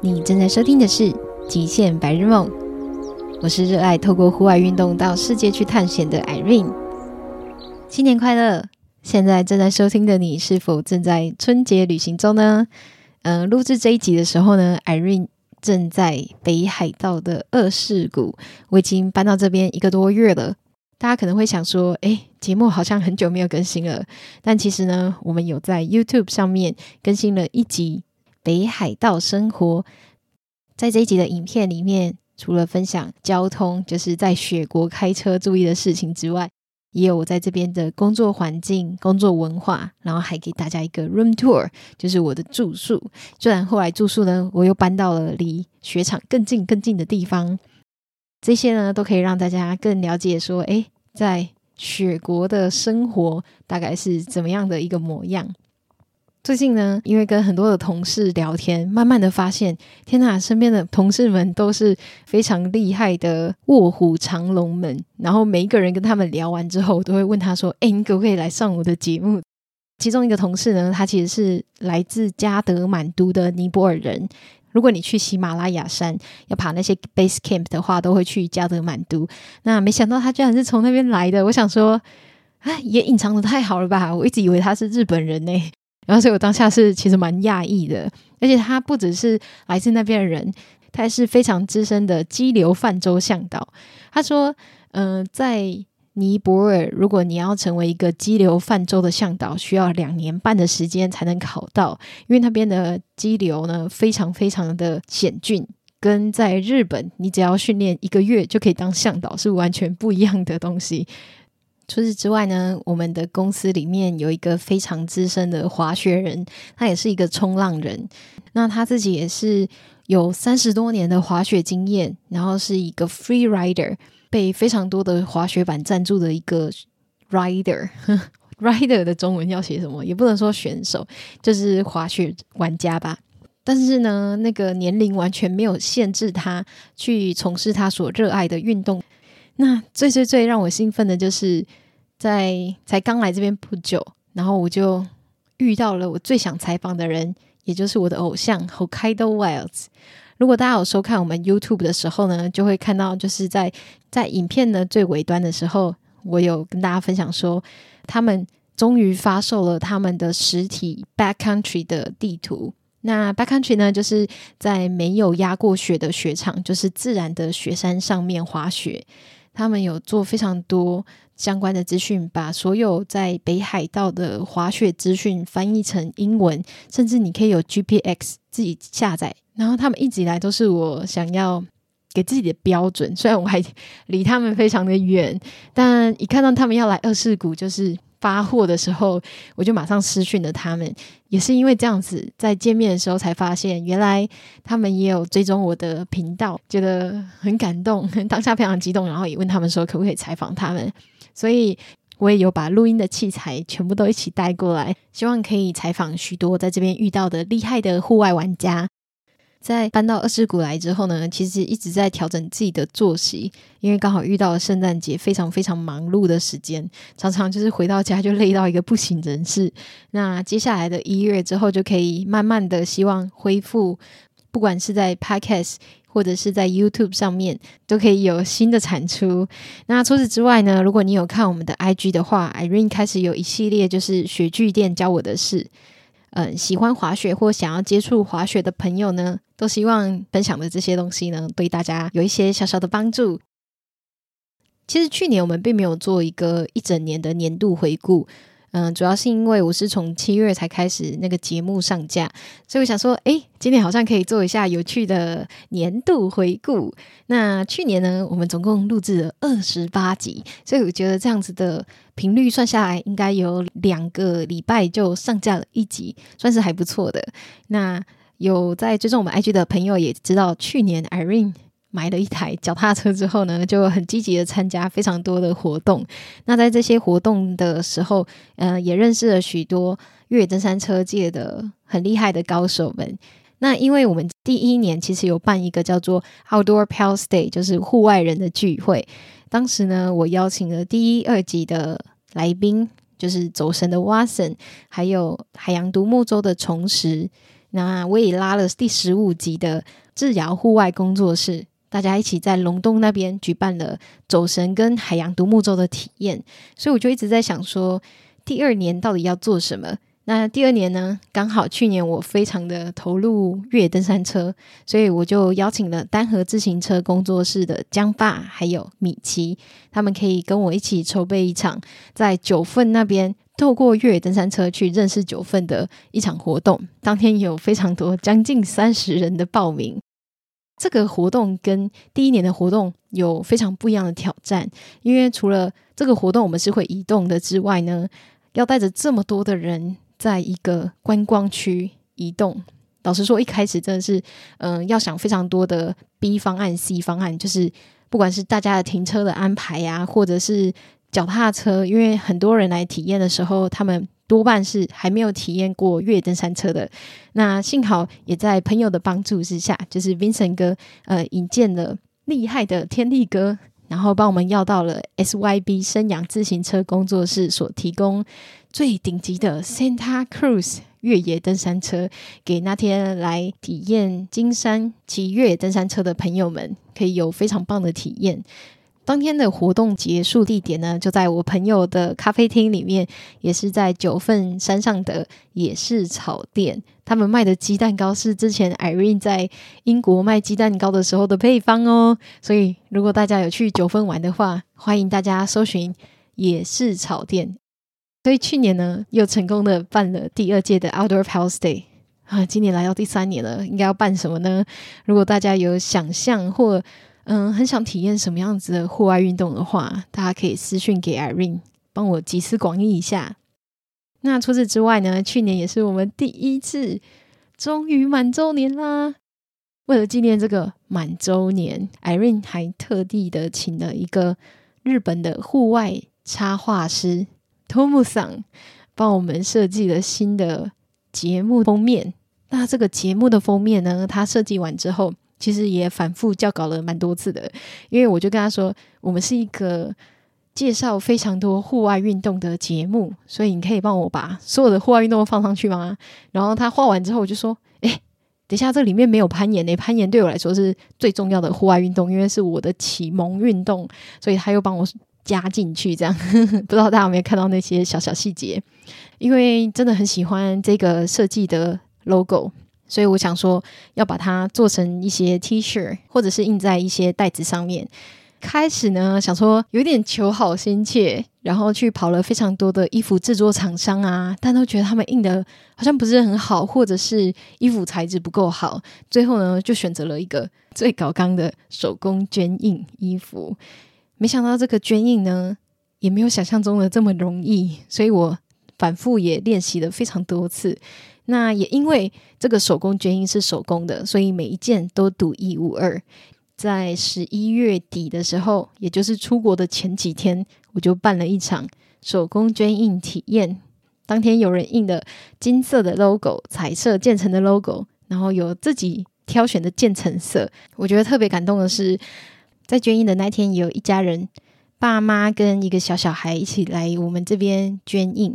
你正在收听的是《极限白日梦》，我是热爱透过户外运动到世界去探险的 Irene。新年快乐！现在正在收听的你，是否正在春节旅行中呢？嗯、呃，录制这一集的时候呢，Irene 正在北海道的二世谷，我已经搬到这边一个多月了。大家可能会想说，诶，节目好像很久没有更新了，但其实呢，我们有在 YouTube 上面更新了一集。北海道生活，在这一集的影片里面，除了分享交通，就是在雪国开车注意的事情之外，也有我在这边的工作环境、工作文化，然后还给大家一个 room tour，就是我的住宿。虽然后来住宿呢，我又搬到了离雪场更近、更近的地方，这些呢都可以让大家更了解说，诶，在雪国的生活大概是怎么样的一个模样。最近呢，因为跟很多的同事聊天，慢慢的发现，天哪，身边的同事们都是非常厉害的卧虎藏龙们。然后每一个人跟他们聊完之后，都会问他说：“诶，你可不可以来上我的节目？”其中一个同事呢，他其实是来自加德满都的尼泊尔人。如果你去喜马拉雅山要爬那些 base camp 的话，都会去加德满都。那没想到他居然是从那边来的。我想说，哎，也隐藏得太好了吧？我一直以为他是日本人呢。然后，所以我当下是其实蛮讶异的，而且他不只是来自那边的人，他还是非常资深的激流泛舟向导。他说：“嗯、在尼泊尔，如果你要成为一个激流泛舟的向导，需要两年半的时间才能考到，因为那边的激流呢非常非常的险峻，跟在日本你只要训练一个月就可以当向导是完全不一样的东西。”除此之外呢，我们的公司里面有一个非常资深的滑雪人，他也是一个冲浪人。那他自己也是有三十多年的滑雪经验，然后是一个 free rider，被非常多的滑雪板赞助的一个 rider。rider 的中文要写什么？也不能说选手，就是滑雪玩家吧。但是呢，那个年龄完全没有限制他去从事他所热爱的运动。那最最最让我兴奋的就是，在才刚来这边不久，然后我就遇到了我最想采访的人，也就是我的偶像 Hokkaido Wilds。如果大家有收看我们 YouTube 的时候呢，就会看到，就是在在影片的最尾端的时候，我有跟大家分享说，他们终于发售了他们的实体 Backcountry 的地图。那 Backcountry 呢，就是在没有压过雪的雪场，就是自然的雪山上面滑雪。他们有做非常多相关的资讯，把所有在北海道的滑雪资讯翻译成英文，甚至你可以有 GPX 自己下载。然后他们一直以来都是我想要给自己的标准，虽然我还离他们非常的远，但一看到他们要来二世谷，就是。发货的时候，我就马上私讯了他们，也是因为这样子，在见面的时候才发现，原来他们也有追踪我的频道，觉得很感动，当下非常激动，然后也问他们说可不可以采访他们，所以我也有把录音的器材全部都一起带过来，希望可以采访许多在这边遇到的厉害的户外玩家。在搬到二世谷来之后呢，其实一直在调整自己的作息，因为刚好遇到了圣诞节，非常非常忙碌的时间，常常就是回到家就累到一个不省人事。那接下来的一月之后，就可以慢慢的希望恢复，不管是在 Podcast 或者是在 YouTube 上面，都可以有新的产出。那除此之外呢，如果你有看我们的 IG 的话，Irene 开始有一系列就是雪具店教我的事。嗯，喜欢滑雪或想要接触滑雪的朋友呢，都希望分享的这些东西呢，对大家有一些小小的帮助。其实去年我们并没有做一个一整年的年度回顾。嗯，主要是因为我是从七月才开始那个节目上架，所以我想说，诶，今年好像可以做一下有趣的年度回顾。那去年呢，我们总共录制了二十八集，所以我觉得这样子的频率算下来，应该有两个礼拜就上架了一集，算是还不错的。那有在追踪我们 IG 的朋友也知道，去年 Irene。买了一台脚踏车之后呢，就很积极的参加非常多的活动。那在这些活动的时候，呃，也认识了许多越野登山车界的很厉害的高手们。那因为我们第一年其实有办一个叫做 Outdoor Pals Day，就是户外人的聚会。当时呢，我邀请了第一、二集的来宾，就是走神的 Watson，还有海洋独木舟的重拾。那我也拉了第十五集的智瑶户外工作室，大家一起在龙洞那边举办了走神跟海洋独木舟的体验。所以我就一直在想说，第二年到底要做什么？那第二年呢，刚好去年我非常的投入越野登山车，所以我就邀请了单核自行车工作室的江爸还有米奇，他们可以跟我一起筹备一场在九份那边透过越野登山车去认识九份的一场活动。当天有非常多，将近三十人的报名。这个活动跟第一年的活动有非常不一样的挑战，因为除了这个活动我们是会移动的之外呢，要带着这么多的人。在一个观光区移动，老实说，一开始真的是，嗯、要想非常多的 B 方案、C 方案，就是不管是大家的停车的安排呀、或者是脚踏车，因为很多人来体验的时候，他们多半是还没有体验过越野登山车的。那幸好也在朋友的帮助之下，就是 Vincent 哥，呃，引荐了厉害的天力哥。然后帮我们要到了 SYB 生阳自行车工作室所提供最顶级的 Santa Cruz 越野登山车，给那天来体验金山骑越野登山车的朋友们，可以有非常棒的体验。当天的活动结束地点呢，就在我朋友的咖啡厅里面，也是在九份山上的野式草店。他们卖的鸡蛋糕是之前 Irene 在英国卖鸡蛋糕的时候的配方哦。所以如果大家有去九份玩的话，欢迎大家搜寻野式草店。所以去年呢，又成功的办了第二届的 Outdoor Pals Day 啊，今年来到第三年了，应该要办什么呢？如果大家有想象或嗯，很想体验什么样子的户外运动的话，大家可以私讯给 Irene，帮我集思广益一下。那除此之外呢，去年也是我们第一次，终于满周年啦！为了纪念这个满周年，Irene 还特地的请了一个日本的户外插画师 Tomu 桑，帮我们设计了新的节目封面。那这个节目的封面呢，他设计完之后。其实也反复校稿了蛮多次的，因为我就跟他说，我们是一个介绍非常多户外运动的节目，所以你可以帮我把所有的户外运动都放上去吗？然后他画完之后，我就说，哎，等下，这里面没有攀岩诶，攀岩对我来说是最重要的户外运动，因为是我的启蒙运动，所以他又帮我加进去，这样 不知道大家有没有看到那些小小细节？因为真的很喜欢这个设计的 logo。所以我想说，要把它做成一些 T 恤，或者是印在一些袋子上面。开始呢，想说有点求好心切，然后去跑了非常多的衣服制作厂商啊，但都觉得他们印的好像不是很好，或者是衣服材质不够好。最后呢，就选择了一个最高纲的手工绢印衣服。没想到这个绢印呢，也没有想象中的这么容易，所以我反复也练习了非常多次。那也因为这个手工绢印是手工的，所以每一件都独一无二。在十一月底的时候，也就是出国的前几天，我就办了一场手工绢印体验。当天有人印的金色的 logo，彩色渐层的 logo，然后有自己挑选的渐层色。我觉得特别感动的是，在捐印的那天，有一家人，爸妈跟一个小小孩一起来我们这边捐印。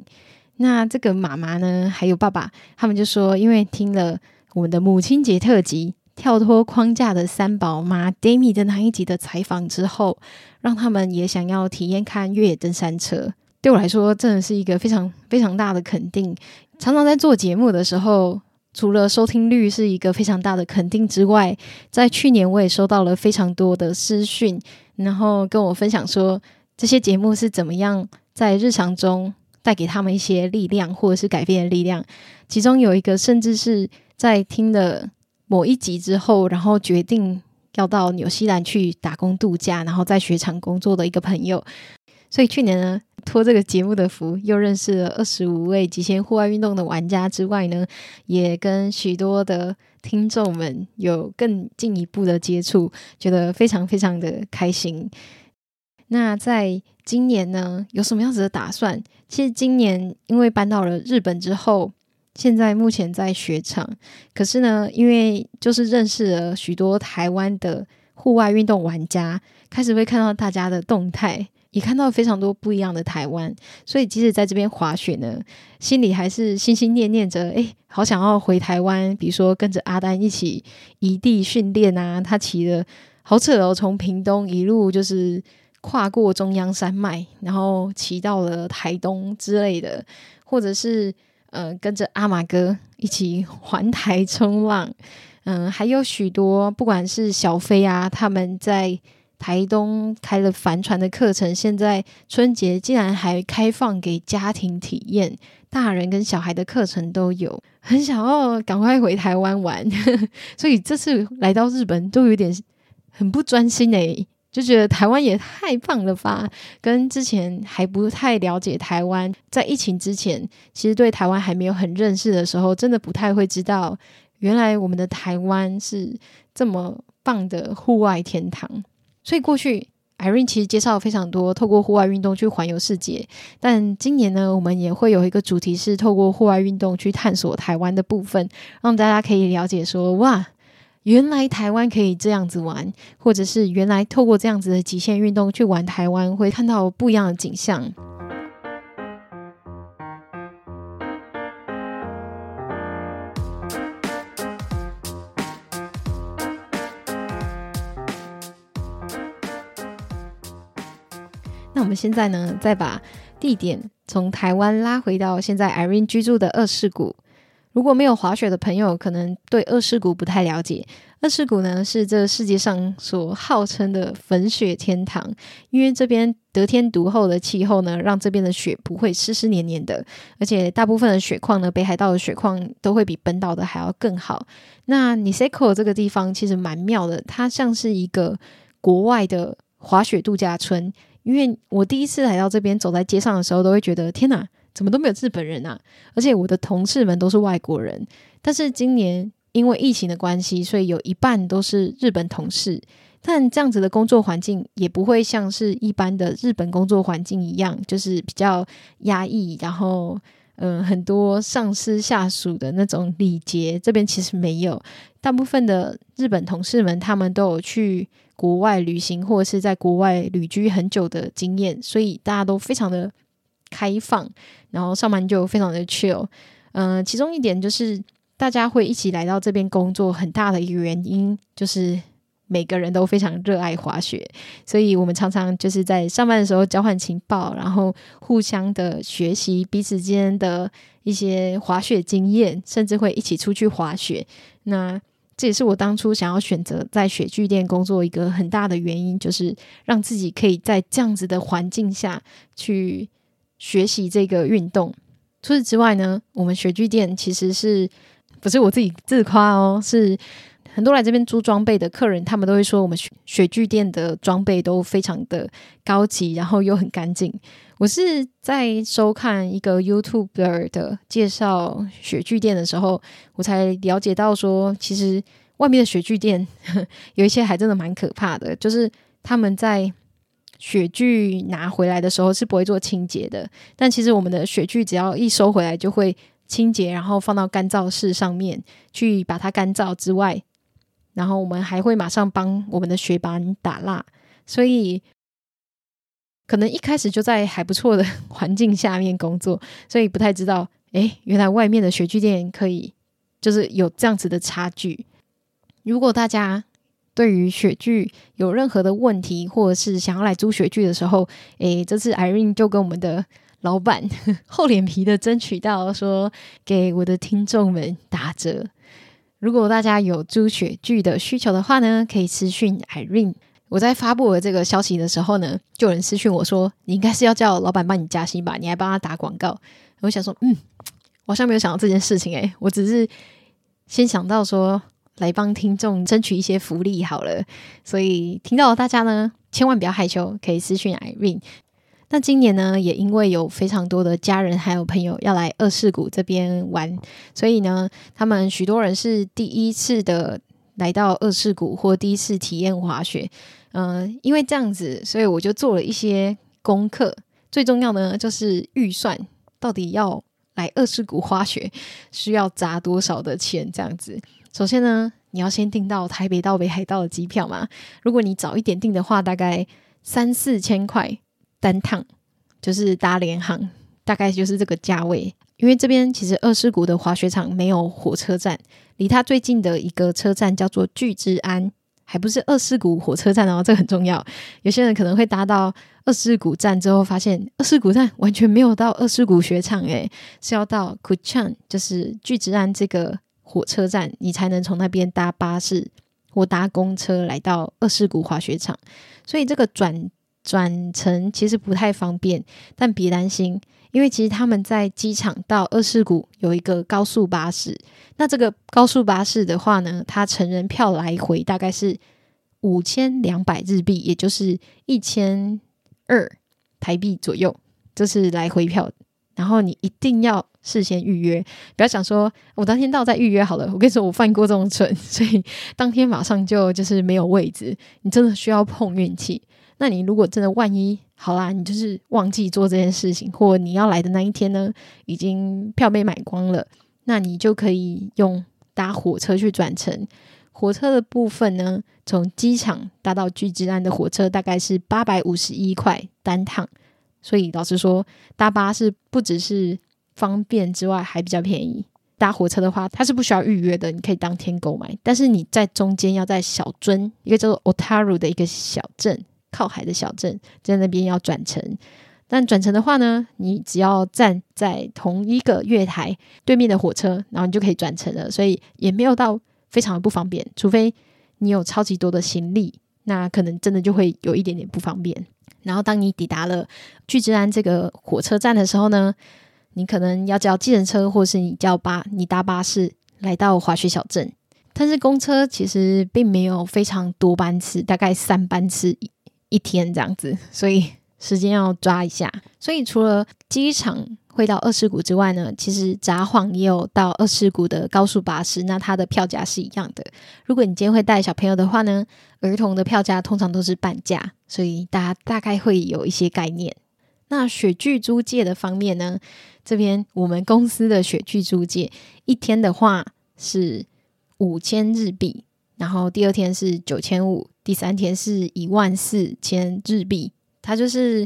那这个妈妈呢，还有爸爸，他们就说，因为听了我们的母亲节特辑，跳脱框架的三宝妈 Demi 的那一集的采访之后，让他们也想要体验看越野登山车。对我来说，真的是一个非常非常大的肯定。常常在做节目的时候，除了收听率是一个非常大的肯定之外，在去年我也收到了非常多的私讯，然后跟我分享说，这些节目是怎么样在日常中。带给他们一些力量，或者是改变的力量。其中有一个，甚至是在听了某一集之后，然后决定要到纽西兰去打工度假，然后在雪场工作的一个朋友。所以去年呢，托这个节目的福，又认识了二十五位极限户外运动的玩家之外呢，也跟许多的听众们有更进一步的接触，觉得非常非常的开心。那在今年呢，有什么样子的打算？其实今年因为搬到了日本之后，现在目前在雪场。可是呢，因为就是认识了许多台湾的户外运动玩家，开始会看到大家的动态，也看到非常多不一样的台湾，所以即使在这边滑雪呢，心里还是心心念念着，哎，好想要回台湾。比如说跟着阿丹一起移地训练啊，他骑的好扯哦，从屏东一路就是跨过中央山脉，然后骑到了台东之类的，或者是呃跟着阿玛哥一起环台冲浪，嗯、还有许多不管是小飞啊，他们在。台东开了帆船的课程，现在春节竟然还开放给家庭体验，大人跟小孩的课程都有，很想要赶快回台湾玩，所以这次来到日本都有点很不专心诶，就觉得台湾也太棒了吧，跟之前还不太了解台湾，在疫情之前，其实对台湾还没有很认识的时候，真的不太会知道，原来我们的台湾是这么棒的户外天堂。所以过去，Irene 其实介绍非常多透过户外运动去环游世界。但今年呢，我们也会有一个主题是透过户外运动去探索台湾的部分，让大家可以了解说：哇，原来台湾可以这样子玩，或者是原来透过这样子的极限运动去玩台湾，会看到不一样的景象。那我们现在呢，再把地点从台湾拉回到现在 Irene 居住的二世谷。如果没有滑雪的朋友，可能对二世谷不太了解。二世谷呢，是这世界上所号称的粉雪天堂，因为这边得天独厚的气候呢，让这边的雪不会湿湿黏黏的，而且大部分的雪况呢，北海道的雪况都会比本岛的还要更好。那 Niseko 这个地方其实蛮妙的，它像是一个国外的滑雪度假村。因为我第一次来到这边，走在街上的时候，都会觉得天哪，怎么都没有日本人啊！而且我的同事们都是外国人。但是今年因为疫情的关系，所以有一半都是日本同事。但这样子的工作环境也不会像是一般的日本工作环境一样，就是比较压抑，然后嗯、很多上司下属的那种礼节，这边其实没有。大部分的日本同事们，他们都有去。国外旅行或者是在国外旅居很久的经验，所以大家都非常的开放，然后上班就非常的 chill。嗯、其中一点就是大家会一起来到这边工作，很大的一个原因就是每个人都非常热爱滑雪，所以我们常常就是在上班的时候交换情报，然后互相的学习彼此间的一些滑雪经验，甚至会一起出去滑雪。那这也是我当初想要选择在雪具店工作一个很大的原因，就是让自己可以在这样子的环境下去学习这个运动。除此之外呢，我们雪具店其实是不是我自己自夸哦？是很多来这边租装备的客人，他们都会说我们雪雪具店的装备都非常的高级，然后又很干净。我是在收看一个 YouTube 的介绍雪具店的时候，我才了解到说，其实外面的雪具店 有一些还真的蛮可怕的，就是他们在雪具拿回来的时候是不会做清洁的，但其实我们的雪具只要一收回来就会清洁，然后放到干燥室上面去把它干燥之外，然后我们还会马上帮我们的雪板打蜡，所以。可能一开始就在还不错的环境下面工作，所以不太知道，诶，原来外面的雪具店可以就是有这样子的差距。如果大家对于雪具有任何的问题，或者是想要来租雪具的时候，诶，这次 Irene 就跟我们的老板 厚脸皮的争取到说，给我的听众们打折。如果大家有租雪具的需求的话呢，可以私讯 Irene。我在发布了这个消息的时候呢，就有人私讯我说：“你应该是要叫老板帮你加薪吧？你还帮他打广告。”我想说：“嗯，我好像没有想到这件事情诶，我只是先想到说来帮听众争取一些福利好了。所以听到大家呢，千万不要害羞，可以私讯 Irene。那今年呢，也因为有非常多的家人还有朋友要来二世谷这边玩，所以呢，他们许多人是第一次的来到二世谷或第一次体验滑雪。”嗯、因为这样子，所以我就做了一些功课。最重要呢，就是预算到底要来二世谷滑雪需要砸多少的钱。这样子，首先呢，你要先订到台北到北海道的机票嘛。如果你早一点订的话，大概三四千块单趟，就是搭联航，大概就是这个价位。因为这边其实二世谷的滑雪场没有火车站，离它最近的一个车站叫做巨之安，还不是二世谷火车站哦，这个很重要。有些人可能会搭到二世谷站之后，发现二世谷站完全没有到二世谷雪场，诶，是要到 Kuchan，就是巨之安这个火车站，你才能从那边搭巴士或搭公车来到二世谷滑雪场。所以这个转转乘其实不太方便，但别担心。因为其实他们在机场到二世谷有一个高速巴士，那这个高速巴士的话呢，它成人票来回大概是五千两百日币，也就是一千二台币左右，这是来回票。然后你一定要事先预约，不要想说我当天到再预约好了。我跟你说，我犯过这种蠢，所以当天马上就就是没有位置，你真的需要碰运气。那你如果真的万一好啦，你就是忘记做这件事情，或你要来的那一天呢，已经票被买光了，那你就可以用搭火车去转乘。火车的部分呢，从机场搭到巨之安的火车大概是八百五十一块单趟，所以老实说，大巴是不只是方便之外，还比较便宜。搭火车的话，它是不需要预约的，你可以当天购买，但是你在中间要在小樽一个叫做 Otaru 的一个小镇。靠海的小镇在那边要转乘，但转乘的话呢，你只要站在同一个月台对面的火车，然后你就可以转乘了，所以也没有到非常的不方便。除非你有超级多的行李，那可能真的就会有一点点不方便。然后当你抵达了巨之安这个火车站的时候呢，你可能要叫计程车，或是你叫巴，你搭巴士来到滑雪小镇。但是公车其实并没有非常多班次，大概三班次。一天这样子，所以时间要抓一下。所以除了机场会到二世谷之外呢，其实札幌也有到二世谷的高速巴士，那它的票价是一样的。如果你今天会带小朋友的话呢，儿童的票价通常都是半价，所以大家大概会有一些概念。那雪具租借的方面呢，这边我们公司的雪具租借一天的话是五千日币。然后第二天是九千五，第三天是一万四千日币，它就是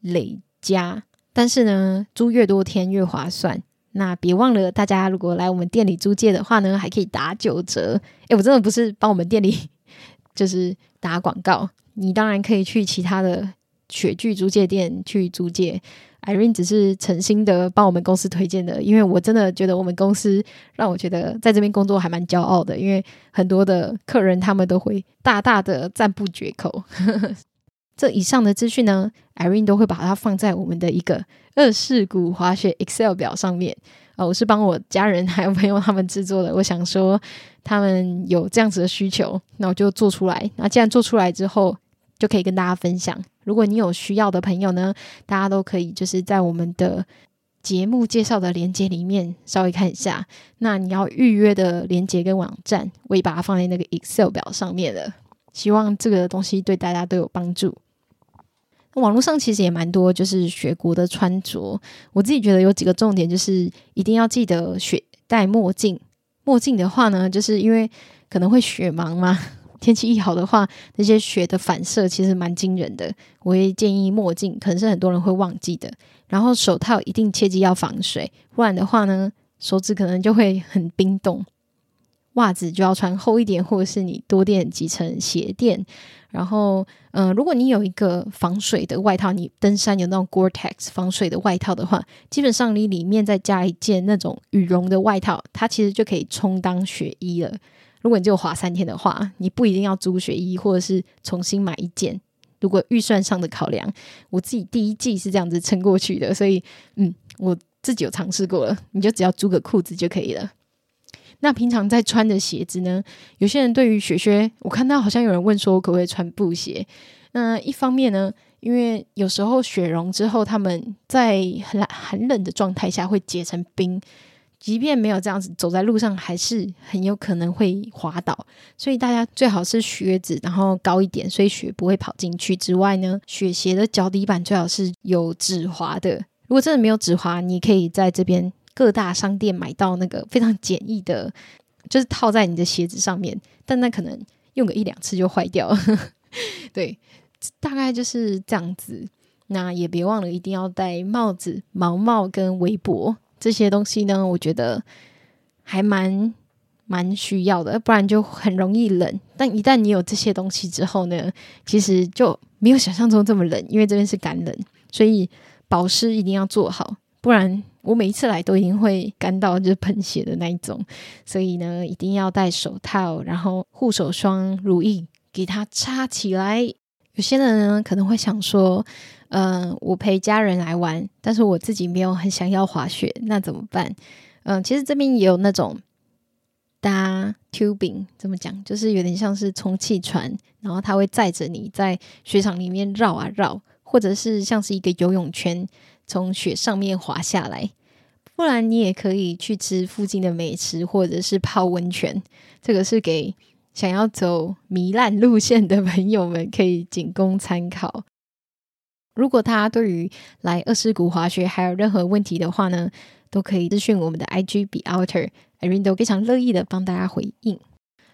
累加。但是呢，租越多天越划算。那别忘了，大家如果来我们店里租借的话呢，还可以打九折。诶，我真的不是帮我们店里 就是打广告，你当然可以去其他的雪具租借店去租借。Irene 只是诚心的帮我们公司推荐的，因为我真的觉得我们公司让我觉得在这边工作还蛮骄傲的，因为很多的客人他们都会大大的赞不绝口。这以上的资讯呢，Irene 都会把它放在我们的一个二世谷滑雪 Excel 表上面啊、呃。我是帮我家人还有朋友他们制作的，我想说他们有这样子的需求，那我就做出来。那既然做出来之后，就可以跟大家分享。如果你有需要的朋友呢，大家都可以就是在我们的节目介绍的链接里面稍微看一下。那你要预约的链接跟网站，我也把它放在那个 Excel 表上面了。希望这个东西对大家都有帮助。网络上其实也蛮多，就是雪国的穿着。我自己觉得有几个重点，就是一定要记得雪戴墨镜。墨镜的话呢，就是因为可能会雪盲嘛。天气一好的话，那些雪的反射其实蛮惊人的。我会建议墨镜，可能是很多人会忘记的。然后手套一定切记要防水，不然的话呢，手指可能就会很冰冻。袜子就要穿厚一点，或者是你多垫几层鞋垫。然后，嗯、如果你有一个防水的外套，你登山有那种 Gore-Tex 防水的外套的话，基本上你里面再加一件那种羽绒的外套，它其实就可以充当雪衣了。如果你就滑三天的话，你不一定要租雪衣，或者是重新买一件。如果预算上的考量，我自己第一季是这样子撑过去的，所以嗯，我自己有尝试过了。你就只要租个裤子就可以了。那平常在穿的鞋子呢？有些人对于雪靴，我看到好像有人问说可不可以穿布鞋。那一方面呢，因为有时候雪融之后，他们在很寒冷的状态下会结成冰。即便没有这样子，走在路上还是很有可能会滑倒，所以大家最好是靴子，然后高一点，所以雪不会跑进去。之外呢，雪鞋的脚底板最好是有止滑的。如果真的没有止滑，你可以在这边各大商店买到那个非常简易的，就是套在你的鞋子上面，但那可能用个一两次就坏掉了。对，大概就是这样子。那也别忘了一定要戴帽子、毛帽跟围脖这些东西呢，我觉得还蛮蛮需要的，不然就很容易冷。但一旦你有这些东西之后呢，其实就没有想象中这么冷，因为这边是干冷，所以保湿一定要做好，不然我每一次来都一定会干到就是喷血的那一种。所以呢，一定要戴手套，然后护手霜、乳液给它擦起来。有些人呢可能会想说。嗯、我陪家人来玩，但是我自己没有很想要滑雪，那怎么办？嗯、其实这边也有那种搭 tubing，怎么讲，就是有点像是充气船，然后它会载着你在雪场里面绕啊绕，或者是像是一个游泳圈从雪上面滑下来。不然你也可以去吃附近的美食，或者是泡温泉。这个是给想要走糜烂路线的朋友们可以仅供参考。如果大家对于来二世谷滑雪还有任何问题的话呢，都可以咨询我们的 IG Be Outer，Irene 都非常乐意的帮大家回应。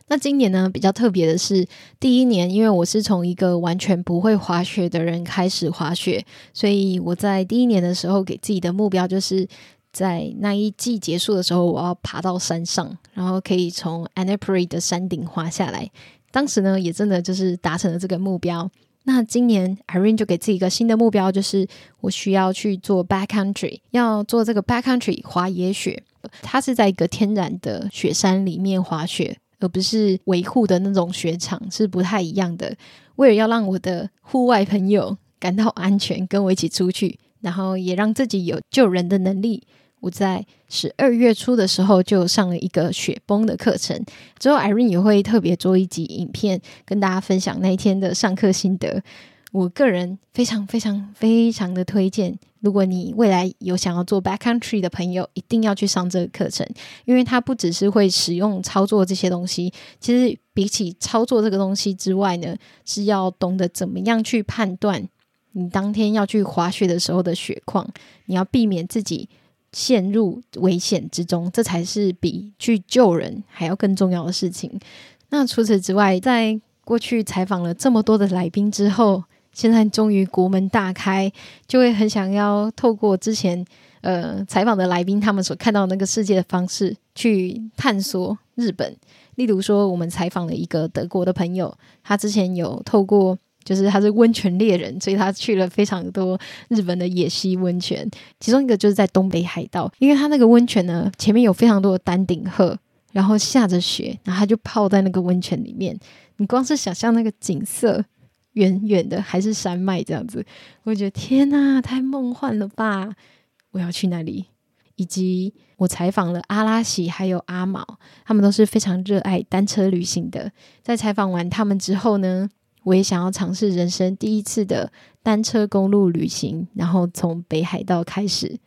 那今年呢，比较特别的是第一年，因为我是从一个完全不会滑雪的人开始滑雪，所以我在第一年的时候给自己的目标就是在那一季结束的时候，我要爬到山上，然后可以从 Annapurna 的山顶滑下来。当时呢，也真的就是达成了这个目标。那今年 Irene 就给自己一个新的目标，就是我需要去做 backcountry，要做这个 backcountry 滑野雪。它是在一个天然的雪山里面滑雪，而不是维护的那种雪场，是不太一样的。为了要让我的户外朋友感到安全，跟我一起出去，然后也让自己有救人的能力。我在十二月初的时候就上了一个雪崩的课程，之后 Irene 也会特别做一集影片跟大家分享那一天的上课心得。我个人非常非常非常的推荐，如果你未来有想要做 backcountry 的朋友，一定要去上这个课程，因为它不只是会使用操作这些东西，其实比起操作这个东西之外呢，是要懂得怎么样去判断你当天要去滑雪的时候的雪况，你要避免自己。陷入危险之中，这才是比去救人还要更重要的事情。那除此之外，在过去采访了这么多的来宾之后，现在终于国门大开，就会很想要透过之前呃采访的来宾他们所看到那个世界的方式去探索日本。例如说，我们采访了一个德国的朋友，他之前有透过。就是他是温泉猎人，所以他去了非常多日本的野溪温泉，其中一个就是在东北海道，因为他那个温泉呢，前面有非常多的丹顶鹤，然后下着雪，然后他就泡在那个温泉里面，你光是想象那个景色，远远的还是山脉这样子，我觉得天哪，太梦幻了吧！我要去那里。以及我采访了阿拉喜还有阿毛，他们都是非常热爱单车旅行的。在采访完他们之后呢，我也想要尝试人生第一次的单车公路旅行，然后从北海道开始。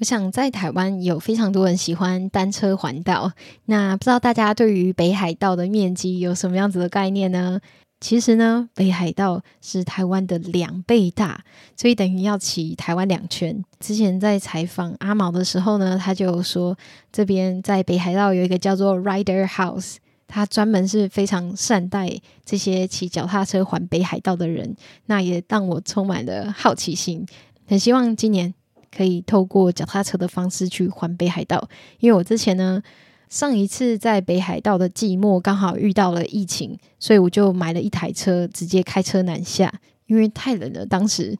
我想在台湾有非常多人喜欢单车环岛，那不知道大家对于北海道的面积有什么样子的概念呢？其实呢，北海道是台湾的两倍大，所以等于要骑台湾两圈。之前在采访阿毛的时候呢，他就说这边在北海道有一个叫做 Rider House。他专门是非常善待这些骑脚踏车环北海道的人，那也让我充满了好奇心，很希望今年可以透过脚踏车的方式去环北海道。因为我之前呢，上一次在北海道的季末刚好遇到了疫情，所以我就买了一台车，直接开车南下，因为太冷了。当时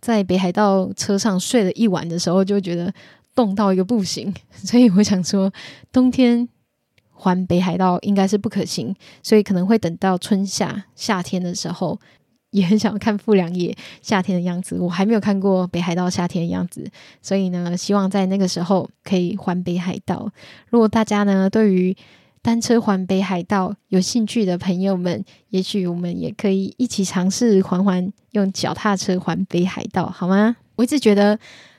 在北海道车上睡了一晚的时候，就觉得冻到一个不行，所以我想说冬天。环北海道应该是不可行，所以可能会等到春夏夏天的时候，也很想看富良野夏天的样子。我还没有看过北海道夏天的样子，所以呢，希望在那个时候可以环北海道。如果大家呢对于单车环北海道有兴趣的朋友们，也许我们也可以一起尝试环环用脚踏车环北海道，好吗？我一直觉得。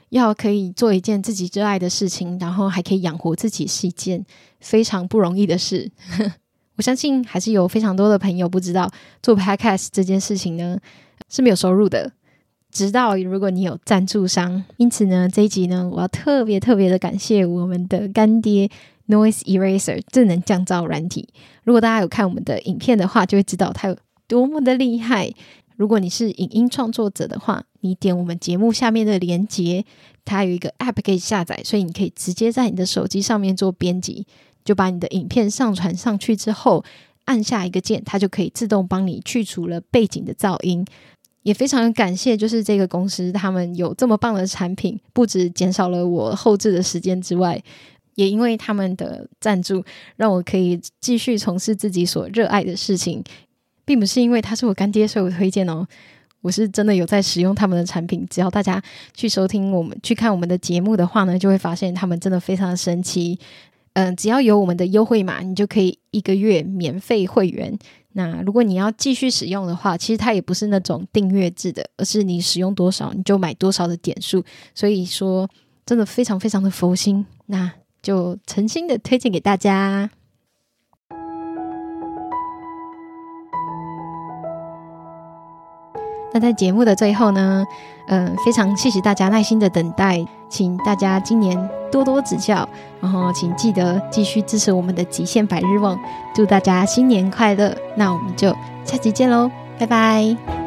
要可以做一件自己热爱的事情，然后还可以养活自己，是一件非常不容易的事。我相信还是有非常多的朋友不知道做 Podcast 这件事情呢是没有收入的，直到如果你有赞助商。因此呢，这一集呢，我要特别特别的感谢我们的干爹 Noise Eraser 智能降噪软体。如果大家有看我们的影片的话，就会知道它有多么的厉害。如果你是影音创作者的话，你点我们节目下面的链接，它有一个 App 可以下载，所以你可以直接在你的手机上面做编辑，就把你的影片上传上去之后，按下一个键，它就可以自动帮你去除了背景的噪音。也非常感谢，就是这个公司，他们有这么棒的产品，不止减少了我后置的时间之外，也因为他们的赞助，让我可以继续从事自己所热爱的事情，并不是因为他是我干爹，所以我推荐哦。我是真的有在使用他们的产品，只要大家去收听我们、去看我们的节目的话呢，就会发现他们真的非常的神奇。嗯，只要有我们的优惠码，你就可以一个月免费会员。那如果你要继续使用的话，其实它也不是那种订阅制的，而是你使用多少你就买多少的点数。所以说，真的非常非常的佛心，那就诚心的推荐给大家。那在节目的最后呢，嗯、非常谢谢大家耐心的等待，请大家今年多多指教，然后请记得继续支持我们的极限百日梦，祝大家新年快乐！那我们就下期见喽，拜拜。